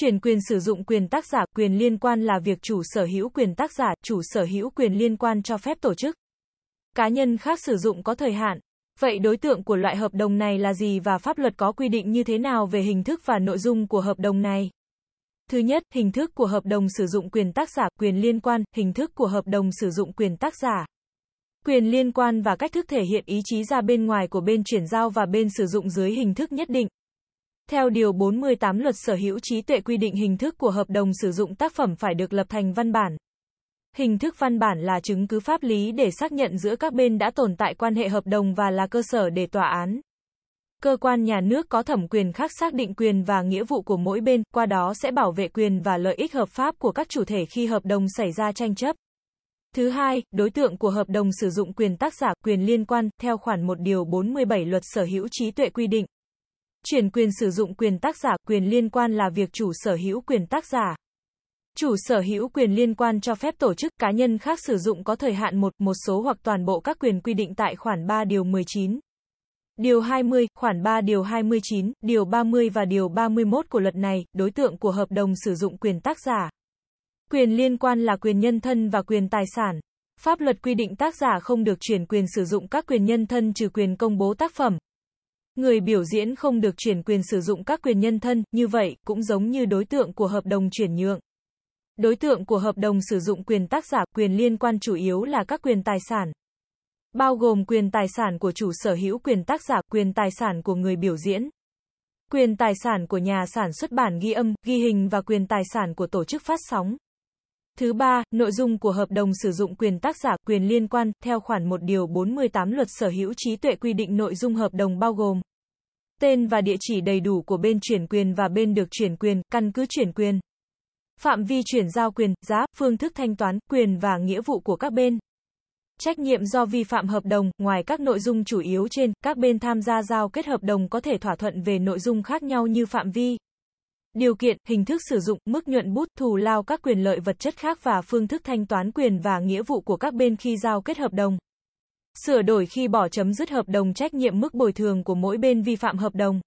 Chuyển quyền sử dụng quyền tác giả, quyền liên quan là việc chủ sở hữu quyền tác giả, chủ sở hữu quyền liên quan cho phép tổ chức cá nhân khác sử dụng có thời hạn. Vậy đối tượng của loại hợp đồng này là gì và pháp luật có quy định như thế nào về hình thức và nội dung của hợp đồng này? Thứ nhất, hình thức của hợp đồng sử dụng quyền tác giả, quyền liên quan, hình thức của hợp đồng sử dụng quyền tác giả. Quyền liên quan và cách thức thể hiện ý chí ra bên ngoài của bên chuyển giao và bên sử dụng dưới hình thức nhất định. Theo Điều 48 Luật Sở hữu trí tuệ quy định hình thức của hợp đồng sử dụng tác phẩm phải được lập thành văn bản. Hình thức văn bản là chứng cứ pháp lý để xác nhận giữa các bên đã tồn tại quan hệ hợp đồng và là cơ sở để tòa án. Cơ quan nhà nước có thẩm quyền khác xác định quyền và nghĩa vụ của mỗi bên, qua đó sẽ bảo vệ quyền và lợi ích hợp pháp của các chủ thể khi hợp đồng xảy ra tranh chấp. Thứ hai, đối tượng của hợp đồng sử dụng quyền tác giả, quyền liên quan, theo khoản 1 điều 47 luật sở hữu trí tuệ quy định. Chuyển quyền sử dụng quyền tác giả, quyền liên quan là việc chủ sở hữu quyền tác giả. Chủ sở hữu quyền liên quan cho phép tổ chức cá nhân khác sử dụng có thời hạn một, một số hoặc toàn bộ các quyền quy định tại khoản 3 điều 19. Điều 20, khoản 3 điều 29, điều 30 và điều 31 của luật này, đối tượng của hợp đồng sử dụng quyền tác giả. Quyền liên quan là quyền nhân thân và quyền tài sản. Pháp luật quy định tác giả không được chuyển quyền sử dụng các quyền nhân thân trừ quyền công bố tác phẩm. Người biểu diễn không được chuyển quyền sử dụng các quyền nhân thân, như vậy, cũng giống như đối tượng của hợp đồng chuyển nhượng. Đối tượng của hợp đồng sử dụng quyền tác giả, quyền liên quan chủ yếu là các quyền tài sản. Bao gồm quyền tài sản của chủ sở hữu quyền tác giả, quyền tài sản của người biểu diễn. Quyền tài sản của nhà sản xuất bản ghi âm, ghi hình và quyền tài sản của tổ chức phát sóng. Thứ ba, nội dung của hợp đồng sử dụng quyền tác giả, quyền liên quan, theo khoản 1 điều 48 luật sở hữu trí tuệ quy định nội dung hợp đồng bao gồm tên và địa chỉ đầy đủ của bên chuyển quyền và bên được chuyển quyền, căn cứ chuyển quyền. Phạm vi chuyển giao quyền, giá, phương thức thanh toán, quyền và nghĩa vụ của các bên. Trách nhiệm do vi phạm hợp đồng, ngoài các nội dung chủ yếu trên, các bên tham gia giao kết hợp đồng có thể thỏa thuận về nội dung khác nhau như phạm vi, điều kiện, hình thức sử dụng, mức nhuận bút, thù lao các quyền lợi vật chất khác và phương thức thanh toán quyền và nghĩa vụ của các bên khi giao kết hợp đồng. Sửa đổi khi bỏ chấm dứt hợp đồng trách nhiệm mức bồi thường của mỗi bên vi phạm hợp đồng.